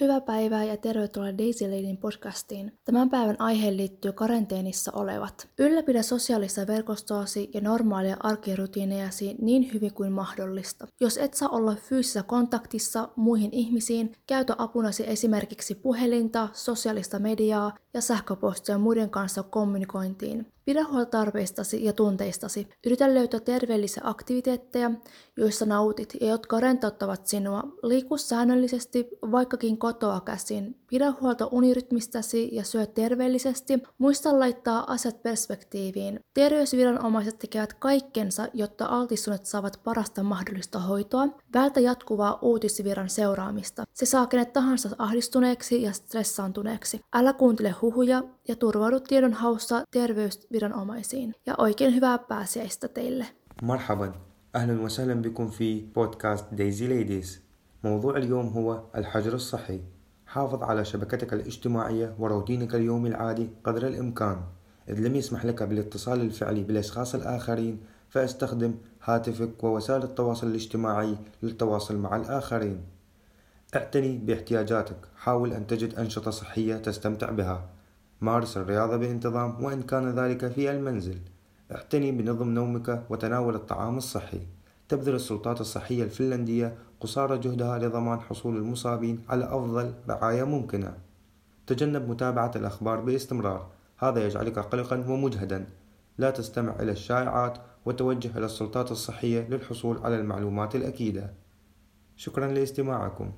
Hyvää päivää ja tervetuloa Daisy Ladyn podcastiin. Tämän päivän aiheen liittyy karanteenissa olevat. Ylläpidä sosiaalista verkostoasi ja normaalia arkirutiinejasi niin hyvin kuin mahdollista. Jos et saa olla fyysisessä kontaktissa muihin ihmisiin, käytä apunasi esimerkiksi puhelinta, sosiaalista mediaa ja sähköpostia muiden kanssa kommunikointiin. Pidä huolta tarpeistasi ja tunteistasi. Yritä löytää terveellisiä aktiviteetteja, joista nautit ja jotka rentouttavat sinua. Liiku säännöllisesti, vaikkakin kotoa käsin. Pidä huolta unirytmistäsi ja syö terveellisesti. Muista laittaa asiat perspektiiviin. Terveysviranomaiset tekevät kaikkensa, jotta altistuneet saavat parasta mahdollista hoitoa. Vältä jatkuvaa uutisviran seuraamista. Se saa kenet tahansa ahdistuneeksi ja stressaantuneeksi. Älä kuuntele huhuja ja turvaudu tiedon haussa terveysviranomaisiin. Ja oikein hyvää pääsiäistä teille. مرحبا أهلا وسهلا بكم في بودكاست دايزي ليديز موضوع اليوم هو الحجر الصحي حافظ على شبكتك الاجتماعية وروتينك اليومي العادي قدر الإمكان إذ لم يسمح لك بالاتصال الفعلي بالأشخاص الآخرين فاستخدم هاتفك ووسائل التواصل الاجتماعي للتواصل مع الآخرين اعتني باحتياجاتك حاول أن تجد أنشطة صحية تستمتع بها مارس الرياضة بانتظام وإن كان ذلك في المنزل. اعتني بنظم نومك وتناول الطعام الصحي. تبذل السلطات الصحية الفنلندية قصارى جهدها لضمان حصول المصابين على أفضل رعاية ممكنة. تجنب متابعة الأخبار باستمرار. هذا يجعلك قلقا ومجهدا. لا تستمع إلى الشائعات وتوجه إلى السلطات الصحية للحصول على المعلومات الأكيدة. شكرا لاستماعكم.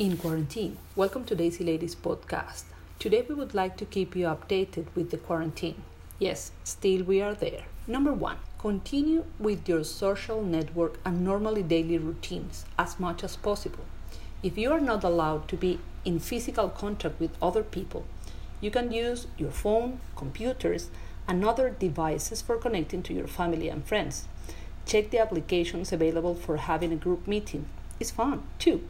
In quarantine. Welcome to Daisy Ladies podcast. Today we would like to keep you updated with the quarantine. Yes, still we are there. Number one, continue with your social network and normally daily routines as much as possible. If you are not allowed to be in physical contact with other people, you can use your phone, computers, and other devices for connecting to your family and friends. Check the applications available for having a group meeting. It's fun. Two,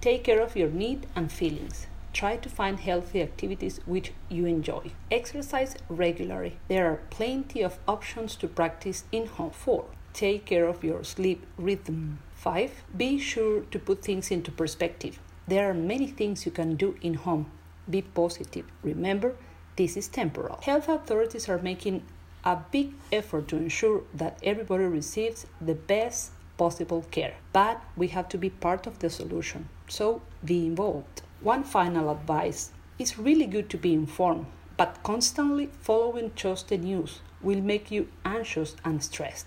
take care of your need and feelings. Try to find healthy activities which you enjoy. Exercise regularly. There are plenty of options to practice in home. 4. Take care of your sleep rhythm. 5. Be sure to put things into perspective. There are many things you can do in home. Be positive. Remember, this is temporal. Health authorities are making a big effort to ensure that everybody receives the best possible care. But we have to be part of the solution. So be involved. One final advice it's really good to be informed, but constantly following just the news will make you anxious and stressed.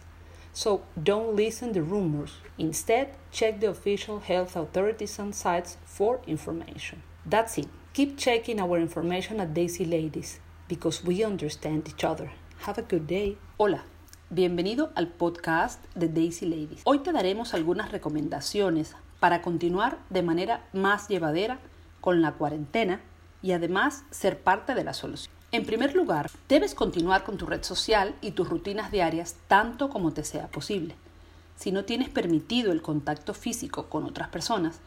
So don't listen to rumors. Instead, check the official health authorities and sites for information. That's it. Keep checking our information at Daisy Ladies because we understand each other. Have a good day. Hola. Bienvenido al podcast de Daisy Ladies. Hoy te daremos algunas recomendaciones para continuar de manera más llevadera con la cuarentena y además ser parte de la solución. En primer lugar, debes continuar con tu red social y tus rutinas diarias tanto como te sea posible. Si no tienes permitido el contacto físico con otras personas,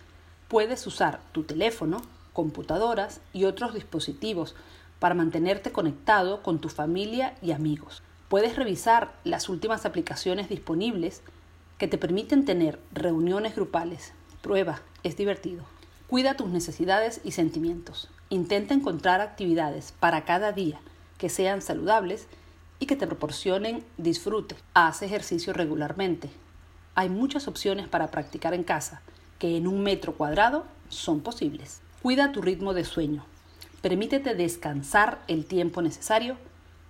puedes usar tu teléfono, computadoras y otros dispositivos para mantenerte conectado con tu familia y amigos. Puedes revisar las últimas aplicaciones disponibles que te permiten tener reuniones grupales. Prueba, es divertido. Cuida tus necesidades y sentimientos. Intenta encontrar actividades para cada día que sean saludables y que te proporcionen disfrute. Haz ejercicio regularmente. Hay muchas opciones para practicar en casa que en un metro cuadrado son posibles. Cuida tu ritmo de sueño. Permítete descansar el tiempo necesario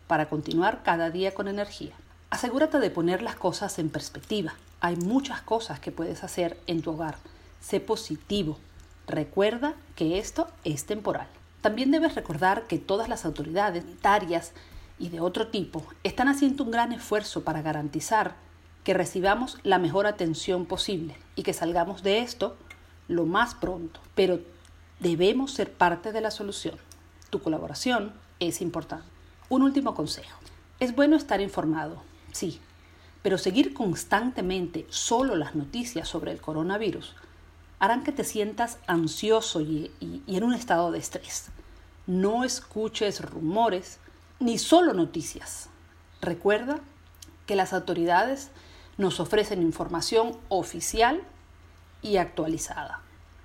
para continuar cada día con energía. Asegúrate de poner las cosas en perspectiva. Hay muchas cosas que puedes hacer en tu hogar. Sé positivo. Recuerda que esto es temporal. También debes recordar que todas las autoridades sanitarias y de otro tipo están haciendo un gran esfuerzo para garantizar que recibamos la mejor atención posible y que salgamos de esto lo más pronto. Pero debemos ser parte de la solución. Tu colaboración es importante. Un último consejo. Es bueno estar informado, sí, pero seguir constantemente solo las noticias sobre el coronavirus harán que te sientas ansioso y, en un estado de estrés. No escuches rumores ni solo noticias. Recuerda que las autoridades nos ofrecen información oficial y actualizada.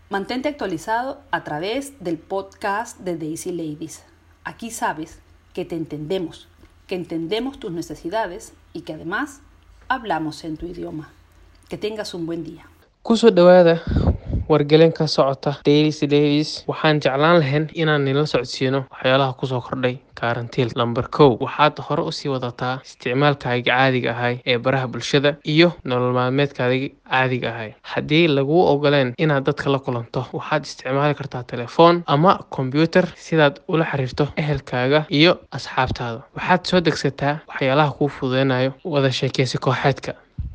Mantente actualizado a través del podcast de Daisy Ladies. Aquí sabes que te entendemos, que entendemos tus necesidades y que además hablamos en tu idioma. Que tengas un buen día. Wargelin ka socota dailys dailys waxaan jeclaan lahayn inaan nila socodsiino waxyaalaha ku soo kordhay karantiil lamber kow. Waxaad hore u sii wadataa isticmaalkaaga caadiga ahay ee baraha bulshada iyo nolol maalmeedkaaga caadiga ahay. Haddii laguu ogoleen inaad dadka la kulanto waxaad isticmaali kartaa telefoon ama kombyuutar sidaad ula xiriirto ehelkaaga iyo asxaabtaada. Waxaad soo degsataa waxyaalaha kuu fududeynayo wada sheekeysi kooxeedka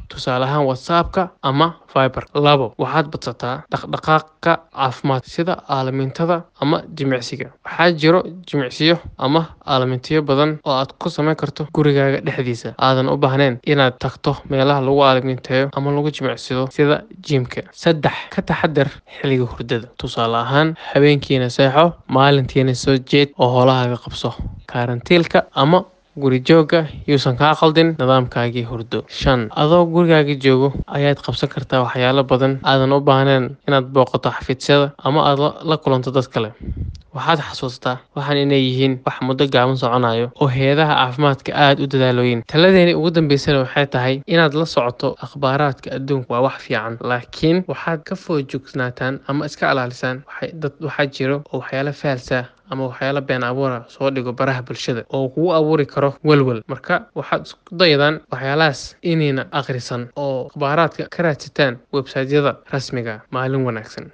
tusaale ahaan whatsappka ama viber. Labo waxaad badsataa dhaqdhaqaaqa caafimaad sida aalamintada ama jimicsiga. Waxaa jiro jimicsiyo ama aalamintiyo badan oo aad ku samayn karto gurigaaga dhexdiisa. Aadan u baahnayn inaad tagto meelaha lagu aalaminteeyo ama lagu jimicsado sida jiimka saddex ka taxadar xilliga hurdada. Tusaale ahaan habeenkiina seexo maalintiina soo jeed oo howlahaaga qabso. Karantiilka ama guri jooga yuusan kaa qaldin nidaamkaagii hurdo. Shan adoo gurigaaga joogo ayaad qabsan kartaa waxyaalo badan. Aadan u baahnayn inaad booqato xafiisyada ama aad la kulanto dad kale. Waxaad xasuustaa waxaan inay yihiin wax muddo gaaban soconayo oo heedaha caafimaadka aada u dadaalooyin. Taladeeni ugu dambeysana waxay tahay inaad la socoto akhbaaraadka adduunka. Waa wax fiican laakiin waxaad ka foojugnaataan ama iska ilaalisaan. Dad waxaa jiro oo waxyaalo faalsa ama waxyaalo been abuura soo dhigo baraha bulshada oo kugu abuuri karo welwel. Marka waxaad isku daydaan waxyaalahaas inayna akhrisan oo akhbaaraadka ka raadsataan websaytyada rasmiga maalin wanaagsan